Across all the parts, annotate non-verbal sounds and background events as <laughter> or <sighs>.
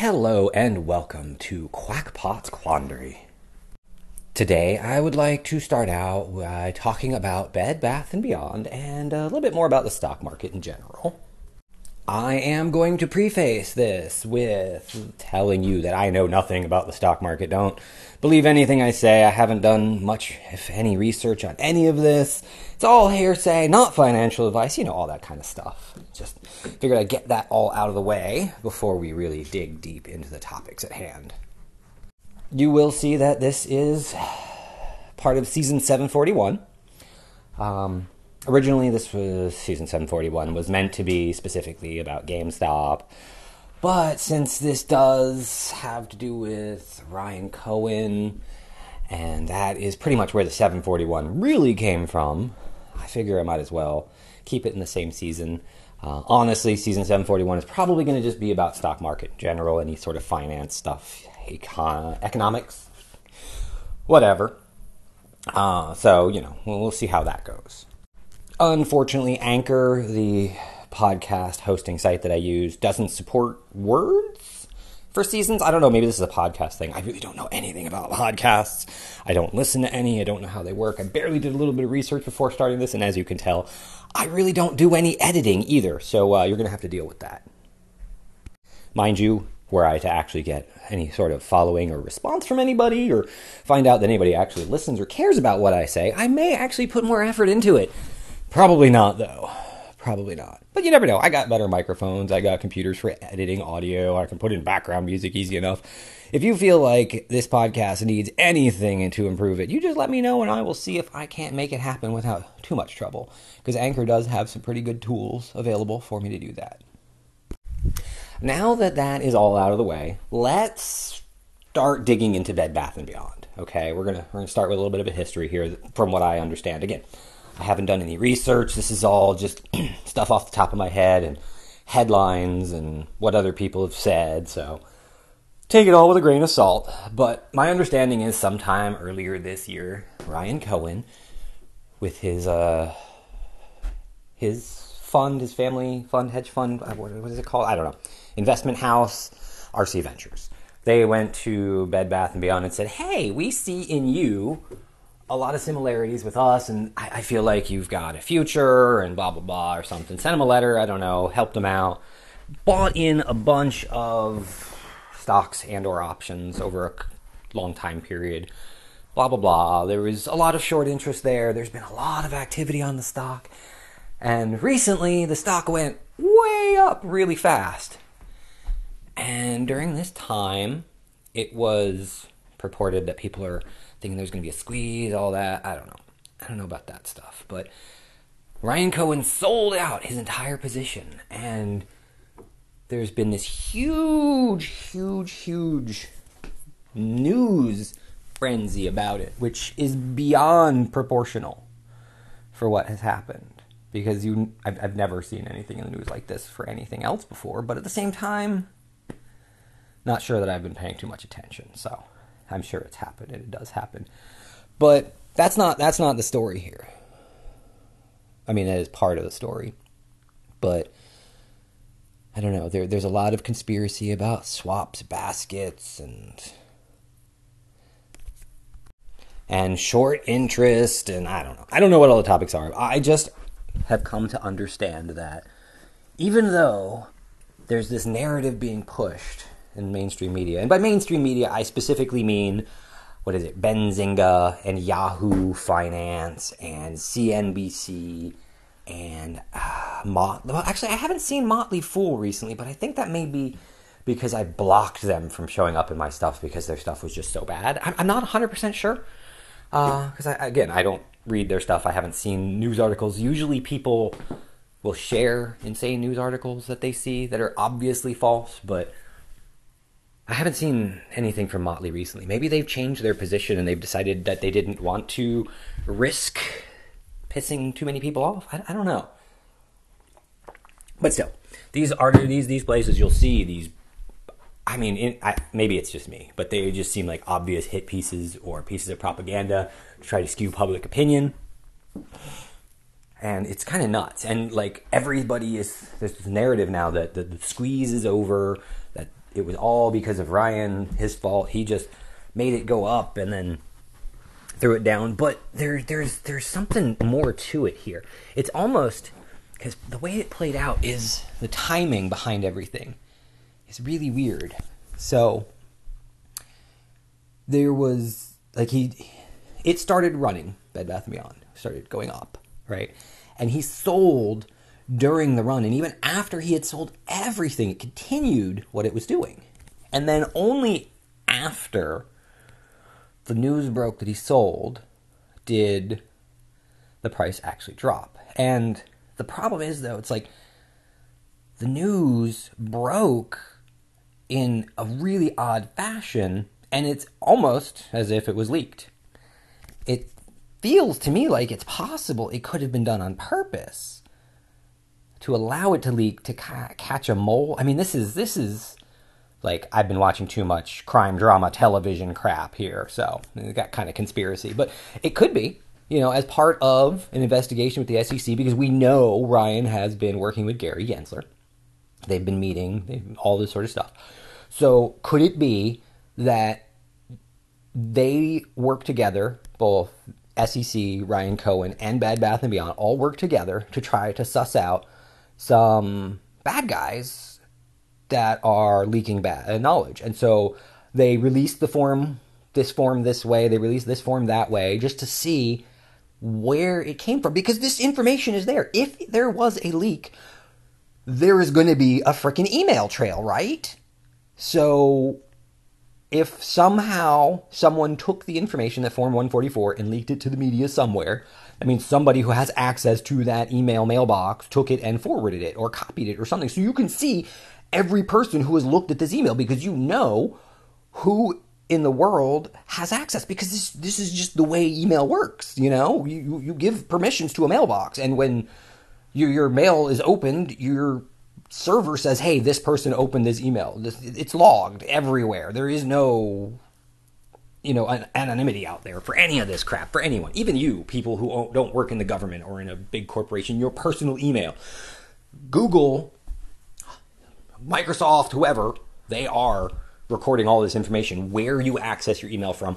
Hello and welcome to Quackpot's Quandary. Today I would like to start out by talking about Bed Bath and Beyond and a little bit more about the stock market in general. I am going to preface this with telling you that I know nothing about the stock market. Don't believe anything I say. I haven't done much, if any, research on any of this. It's all hearsay, not financial advice, you know, all that kind of stuff. Just figured I'd get that all out of the way before we really dig deep into the topics at hand. You will see that this is part of season 741. Um, originally this was season 741 was meant to be specifically about GameStop. But since this does have to do with Ryan Cohen, and that is pretty much where the 741 really came from, I figure I might as well keep it in the same season. Uh, honestly, season 741 is probably going to just be about stock market in general, any sort of finance stuff, econ- economics, whatever. Uh, so, you know, we'll, we'll see how that goes. Unfortunately, Anchor, the podcast hosting site that I use, doesn't support words for seasons. I don't know, maybe this is a podcast thing. I really don't know anything about podcasts. I don't listen to any, I don't know how they work. I barely did a little bit of research before starting this, and as you can tell, I really don't do any editing either, so uh, you're going to have to deal with that. Mind you, were I to actually get any sort of following or response from anybody, or find out that anybody actually listens or cares about what I say, I may actually put more effort into it. Probably not, though. Probably not. But you never know. I got better microphones. I got computers for editing audio. I can put in background music easy enough. If you feel like this podcast needs anything to improve it, you just let me know and I will see if I can't make it happen without too much trouble. Because Anchor does have some pretty good tools available for me to do that. Now that that is all out of the way, let's start digging into Bed Bath and Beyond. Okay, we're gonna we're gonna start with a little bit of a history here, from what I understand. Again, I haven't done any research. This is all just <clears throat> stuff off the top of my head and headlines and what other people have said. So take it all with a grain of salt. But my understanding is sometime earlier this year, Ryan Cohen, with his uh, his fund, his family fund, hedge fund, uh, what, what is it called? I don't know. Investment house, RC Ventures. They went to Bed Bath and Beyond and said, "Hey, we see in you." A lot of similarities with us, and I, I, feel like you've got a future and blah blah blah or something. Send them a letter. I don't know. Help them out. Bought in a bunch of stocks and or options over a long time period. Blah blah blah. There was a lot of short interest there. There's been a lot of activity on the stock, and recently the stock went way up really fast. And during this time, it was purported that people are thinking there's going to be a squeeze, all that. I don't know. I don't know about that stuff. But Ryan Cohen sold out his entire position. And there's been this huge, huge, huge news frenzy about it, which is beyond proportional for what has happened. Because you, I've, I've never seen anything in the news like this for anything else before. But at the same time, not sure that I've been paying too much attention. So I'm sure it's happened and it does happen. But that's not that's not the story here. I mean, that is part of the story. But I don't know. There, there's a lot of conspiracy about swaps, baskets, and and short interest, and I don't know. I don't know what all the topics are. I just have come to understand that even though there's this narrative being pushed in mainstream media. And by mainstream media, I specifically mean what is it, Benzinga and Yahoo Finance and CNBC and uh, Mot. Actually, I haven't seen Motley Fool recently, but I think that may be because I blocked them from showing up in my stuff because their stuff was just so bad. I'm, I'm not 100% sure. Because, uh, again, I don't read their stuff. I haven't seen news articles. Usually people will share insane news articles that they see that are obviously false, but I haven't seen anything from Motley recently. Maybe they've changed their position and they've decided that they didn't want to risk pissing too many people off. I, I don't know. But still, these are these these places you'll see these. I mean, in, I, maybe it's just me, but they just seem like obvious hit pieces or pieces of propaganda to try to skew public opinion. And it's kind of nuts. And like everybody is, there's this narrative now that the, the squeeze is over, it was all because of Ryan, his fault. He just made it go up and then threw it down. But there, there's there's something more to it here. It's almost because the way it played out is the timing behind everything is really weird. So there was like he, it started running. Bed Bath and Beyond started going up, right? And he sold during the run, and even after he had sold everything, it continued what it was doing. And then only after the news broke that he sold did the price actually drop. And the problem is, though, it's like the news broke in a really odd fashion, and it's almost as if it was leaked. It feels to me like it's possible it could have been done on purpose to allow it to leak to ca- catch a mole. I mean, this is this is like I've been watching too much crime drama television crap here, so it got kind of conspiracy, but it could be, you know, as part of an investigation with the SEC because we know Ryan has been working with Gary Gensler. They've been meeting, all this sort of stuff. So could it be that they work together, both SEC, Ryan Cohen, and Bad Bath and Beyond, all work together to try to suss out some bad guys that are leaking bad knowledge. And so they released the form, this form this way, they released this form that way, just to see where it came from. Because this information is there. If there was a leak, there is going to be a freaking email trail, right? So if somehow someone took the information that Form 144 and leaked it to the media somewhere, I mean, somebody who has access to that email mailbox took it and forwarded it or copied it or something. So you can see every person who has looked at this email because you know who in the world has access because this this is just the way email works. You know, you you give permissions to a mailbox, and when your your mail is opened, your server says, "Hey, this person opened this email." It's logged everywhere. There is no you know, an anonymity out there for any of this crap, for anyone, even you, people who don't work in the government or in a big corporation, your personal email. Google, Microsoft, whoever, they are recording all this information, where you access your email from,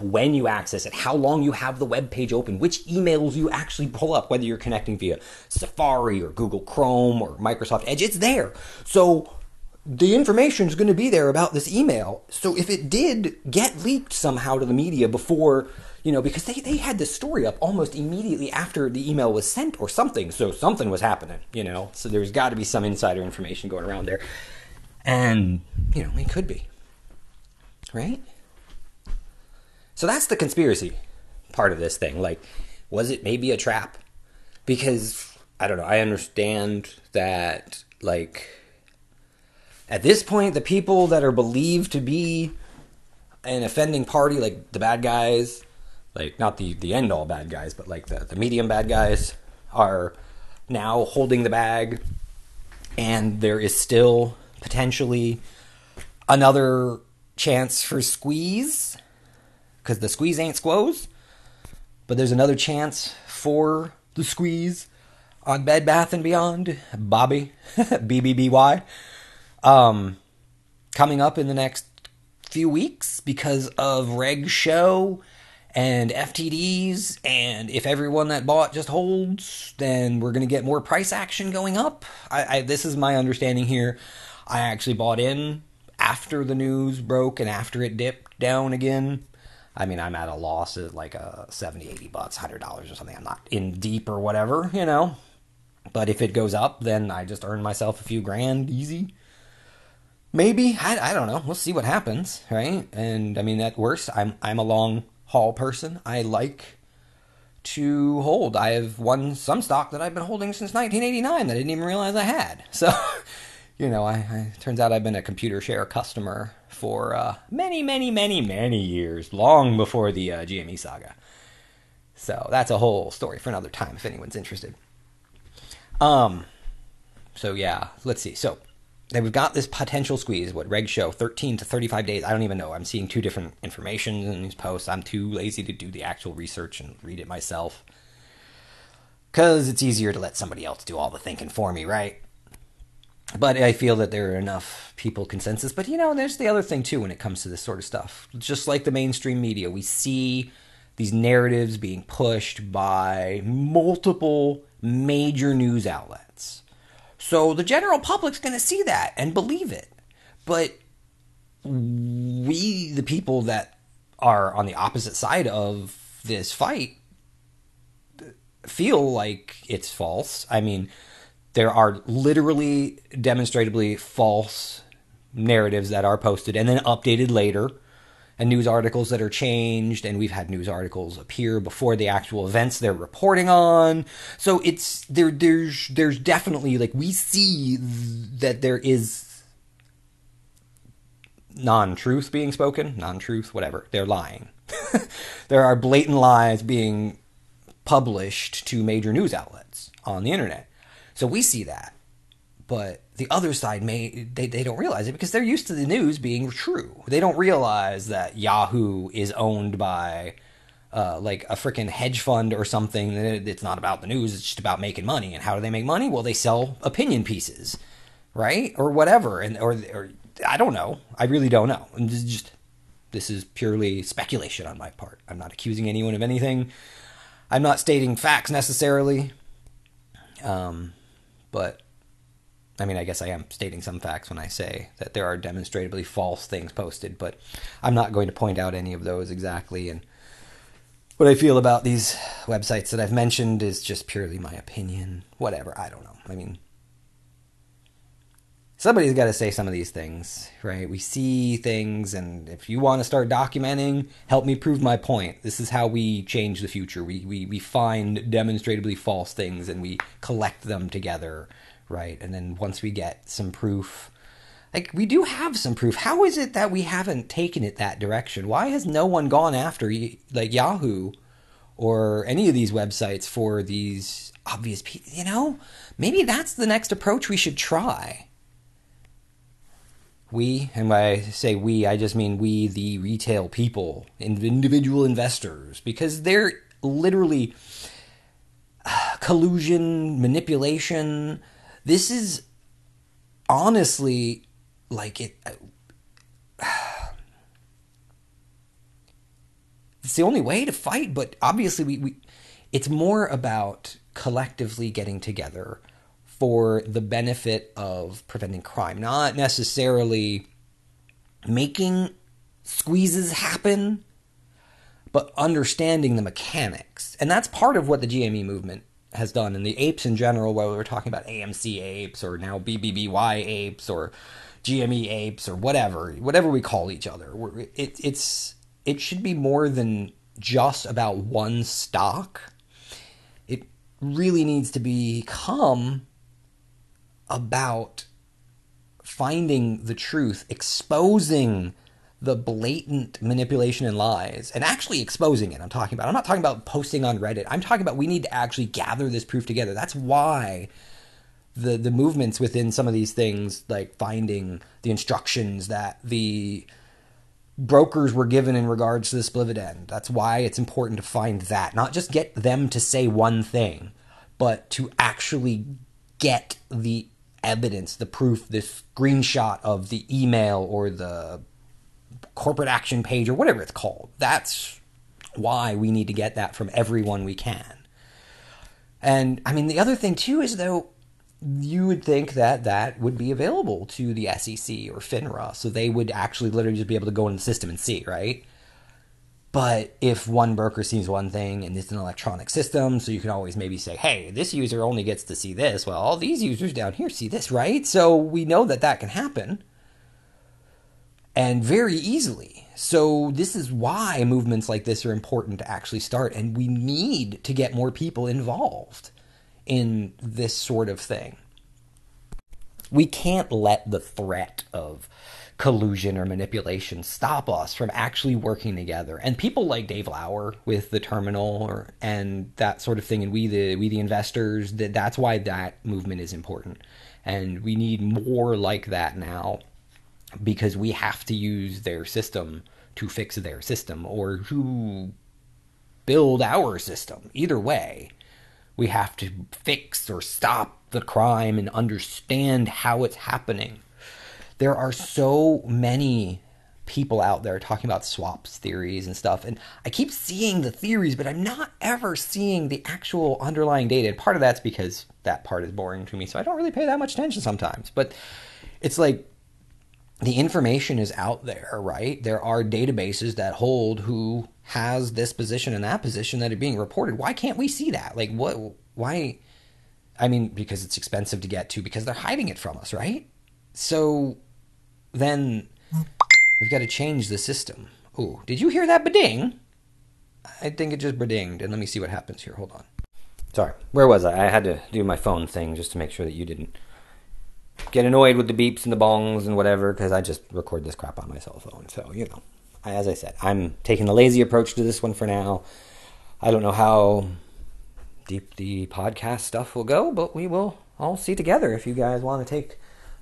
when you access it, how long you have the web page open, which emails you actually pull up, whether you're connecting via Safari or Google Chrome or Microsoft Edge, it's there. So the information is going to be there about this email. So if it did get leaked somehow to the media before, you know, because they, they had this story up almost immediately after the email was sent or something. So something was happening, you know. So there's got to be some insider information going around there. And, you know, it could be. Right? So that's the conspiracy part of this thing. Like, was it maybe a trap? Because, I don't know, I understand that, like, at this point, the people that are believed to be an offending party, like the bad guys, like not the, the end all bad guys, but like the, the medium bad guys, are now holding the bag. And there is still potentially another chance for squeeze, because the squeeze ain't squoze. But there's another chance for the squeeze on Bed Bath and Beyond. Bobby, <laughs> B B B Y um, coming up in the next few weeks because of Reg SHO and FTDs. And if everyone that bought just holds, then we're going to get more price action going up. I, I, this is my understanding here. I actually bought in after the news broke and after it dipped down again. I mean, I'm at a loss of like a 70, 80 bucks, $100 or something. I'm not in deep or whatever, you know. But if it goes up, then I just earn myself a few grand easy. Maybe I, I don't know. We'll see what happens, right? And I mean, at worst, I'm I'm a long haul person. I like to hold. I have won some stock that I've been holding since 1989 that I didn't even realize I had. <laughs> So, you know, I, I turns out I've been a Computershare customer for uh, many, many, many, many years, long before the uh, GME saga. So that's a whole story for another time if anyone's interested. Um, so yeah, let's see. So we've got this potential squeeze. What Reg SHO 13 to 35 days. I don't even know. I'm seeing two different information in these posts. I'm too lazy to do the actual research and read it myself because it's easier to let somebody else do all the thinking for me, right? But I feel that there are enough people consensus. But you know, there's the other thing too when it comes to this sort of stuff. Just like the mainstream media, we see these narratives being pushed by multiple major news outlets. So the general public's going to see that and believe it. But we, the people that are on the opposite side of this fight, feel like it's false. I mean, there are literally demonstrably false narratives that are posted and then updated later and news articles that are changed and we've had news articles appear before the actual events they're reporting on. So it's there there's there's definitely like we see that there is non-truth being spoken non-truth whatever. They're lying. <laughs> There are blatant lies being published to major news outlets on the internet so we see that. But the other side may they, they don't realize it because they're used to the news being true. They don't realize that yahoo is owned by uh, like a freaking hedge fund or something. It's not about the news it's just about making money. And how do they make money? Well they sell opinion pieces right? Or whatever. And or, or i don't know. I really don't know. And this is just this is purely speculation on my part. I'm not accusing anyone of anything. I'm not stating facts necessarily. Um, but I mean, I guess I am stating some facts when I say that there are demonstrably false things posted, but I'm not going to point out any of those exactly. And what I feel about these websites that I've mentioned is just purely my opinion. Whatever, I don't know. I mean, somebody's got to say some of these things, right? We see things, and if you want to start documenting, help me prove my point. This is how we change the future. We, we, we find demonstrably false things and we collect them together right? And then once we get some proof, like we do have some proof. How is it that we haven't taken it that direction? Why has no one gone after like Yahoo or any of these websites for these obvious people? You know, maybe that's the next approach we should try. We, and when I say we, I just mean we, the retail people, individual investors, because they're literally uh, collusion, manipulation, this is honestly like it. <sighs> It's the only way to fight, but obviously we, we it's more about collectively getting together for the benefit of preventing crime, not necessarily making squeezes happen, but understanding the mechanics. And that's part of what the GME movement has done, and the apes in general, whether we're talking about AMC apes or now BBBY apes or GME apes or whatever, whatever we call each other, it, it's it should be more than just about one stock. It really needs to become about finding the truth, exposing the blatant manipulation and lies and actually exposing it. I'm talking about. I'm not talking about posting on Reddit. I'm talking about we need to actually gather this proof together. That's why the the movements within some of these things like finding the instructions that the brokers were given in regards to the dividend. That's why it's important to find that, not just get them to say one thing, but to actually get the evidence, the proof, the screenshot of the email or the corporate action page or whatever it's called. That's why we need to get that from everyone we can. And I mean, the other thing too is though, you would think that that would be available to the SEC or FINRA, so they would actually literally just be able to go in the system and see, right? But if one broker sees one thing and it's an electronic system, so you can always maybe say, hey, this user only gets to see this. Well, all these users down here see this, right? So we know that that can happen and very easily. So, this is why movements like this are important to actually start, and we need to get more people involved in this sort of thing. We can't let the threat of collusion or manipulation stop us from actually working together. And people like Dave Lauer with the terminal or and that sort of thing and we the we the investors that that's why that movement is important. And we need more like that now because we have to use their system to fix their system or to build our system. Either way, We have to fix or stop the crime and understand how it's happening. There are so many people out there talking about swaps theories and stuff. And I keep seeing the theories, but I'm not ever seeing the actual underlying data. And part of that's because that part is boring to me. So I don't really pay that much attention sometimes. But it's like the information is out there, right? There are databases that hold who has this position and that position that are being reported. Why can't we see that? Like, what, why? I mean, because it's expensive to get to, because they're hiding it from us, right? So then We've got to change the system. Oh, did you hear that bading? I think it just badinged. And let me see what happens here. Hold on. Sorry, where was I? I had to do my phone thing just to make sure that you didn't get annoyed with the beeps and the bongs and whatever, because I just record this crap on my cell phone. So, you know, as I said, I'm taking the lazy approach to this one for now. I don't know how deep the podcast stuff will go, but we will all see together if you guys want to take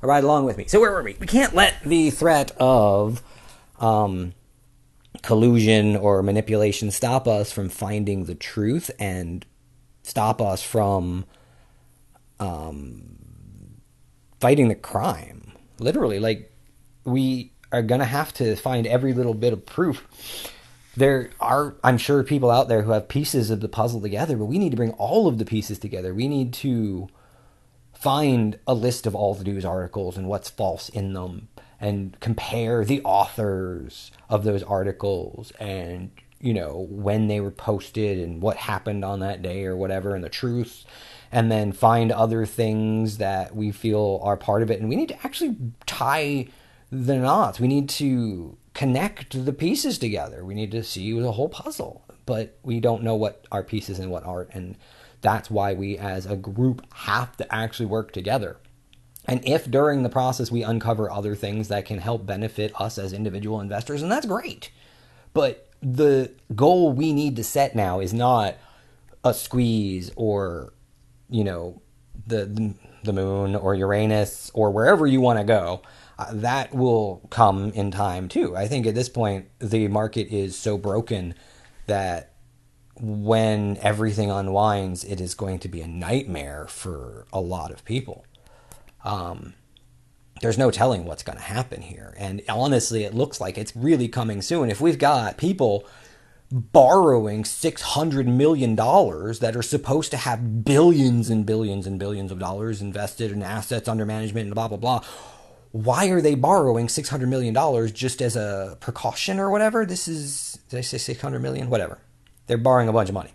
ride along with me. So, where were we? We can't let the threat of um, collusion or manipulation stop us from finding the truth and stop us from um, fighting the crime. Literally, like we are gonna have to find every little bit of proof. There are, I'm sure, people out there who have pieces of the puzzle together, but we need to bring all of the pieces together. We need to find a list of all the news articles and what's false in them and compare the authors of those articles and you know when they were posted and what happened on that day or whatever and the truth. And then find other things that we feel are part of it. And we need to actually tie the knots. We need to connect the pieces together. We need to see the whole puzzle. But we don't know what are pieces and what aren't. And that's why we as a group have to actually work together and if during the process we uncover other things that can help benefit us as individual investors, and that's great. But the goal we need to set now is not a squeeze or, you know, the the moon or Uranus or wherever you want to go. Uh, that will come in time too. I think at this point the market is so broken that when everything unwinds, it is going to be a nightmare for a lot of people um, there's no telling what's going to happen here. And honestly, it looks like it's really coming soon. If we've got people borrowing $600 million that are supposed to have billions and billions and billions of dollars invested in assets under management and blah, blah, blah. Why are they borrowing $600 million just as a precaution or whatever? This is, did I say 600 million? Whatever. They're borrowing a bunch of money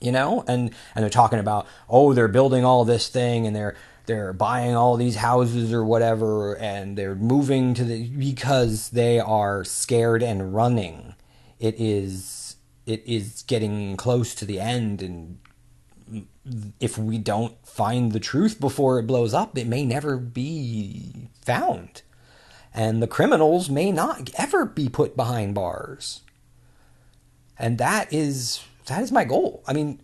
you know? And and they're talking about oh they're building all this thing and they're they're buying all these houses or whatever and they're moving to the because they are scared and running. It is it is getting close to the end and if we don't find the truth before it blows up it may never be found. And the criminals may not ever be put behind bars and that is that is my goal. I mean,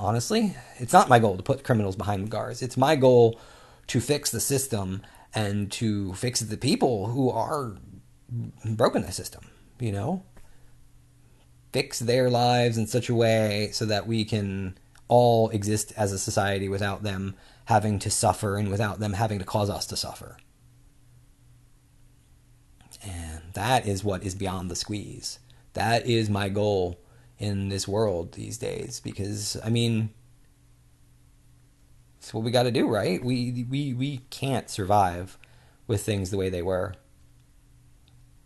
honestly, it's not my goal to put criminals behind bars. It's my goal to fix the system and to fix the people who are broken the system, you know? Fix their lives in such a way so that we can all exist as a society without them having to suffer and without them having to cause us to suffer. And that is what is beyond the squeeze. That is my goal in this world these days because I mean it's what we got to do, right? We we we can't survive with things the way they were.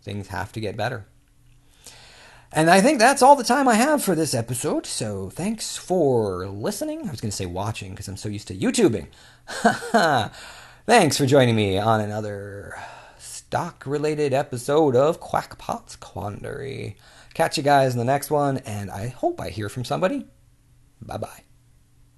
Things have to get better. And I think that's all the time I have for this episode. So thanks for listening. I was going to say watching because I'm so used to YouTubing. <laughs> thanks for joining me on another stock related episode of Quackpot's Quandary. Catch you guys in the next one, and I hope I hear from somebody. Bye bye.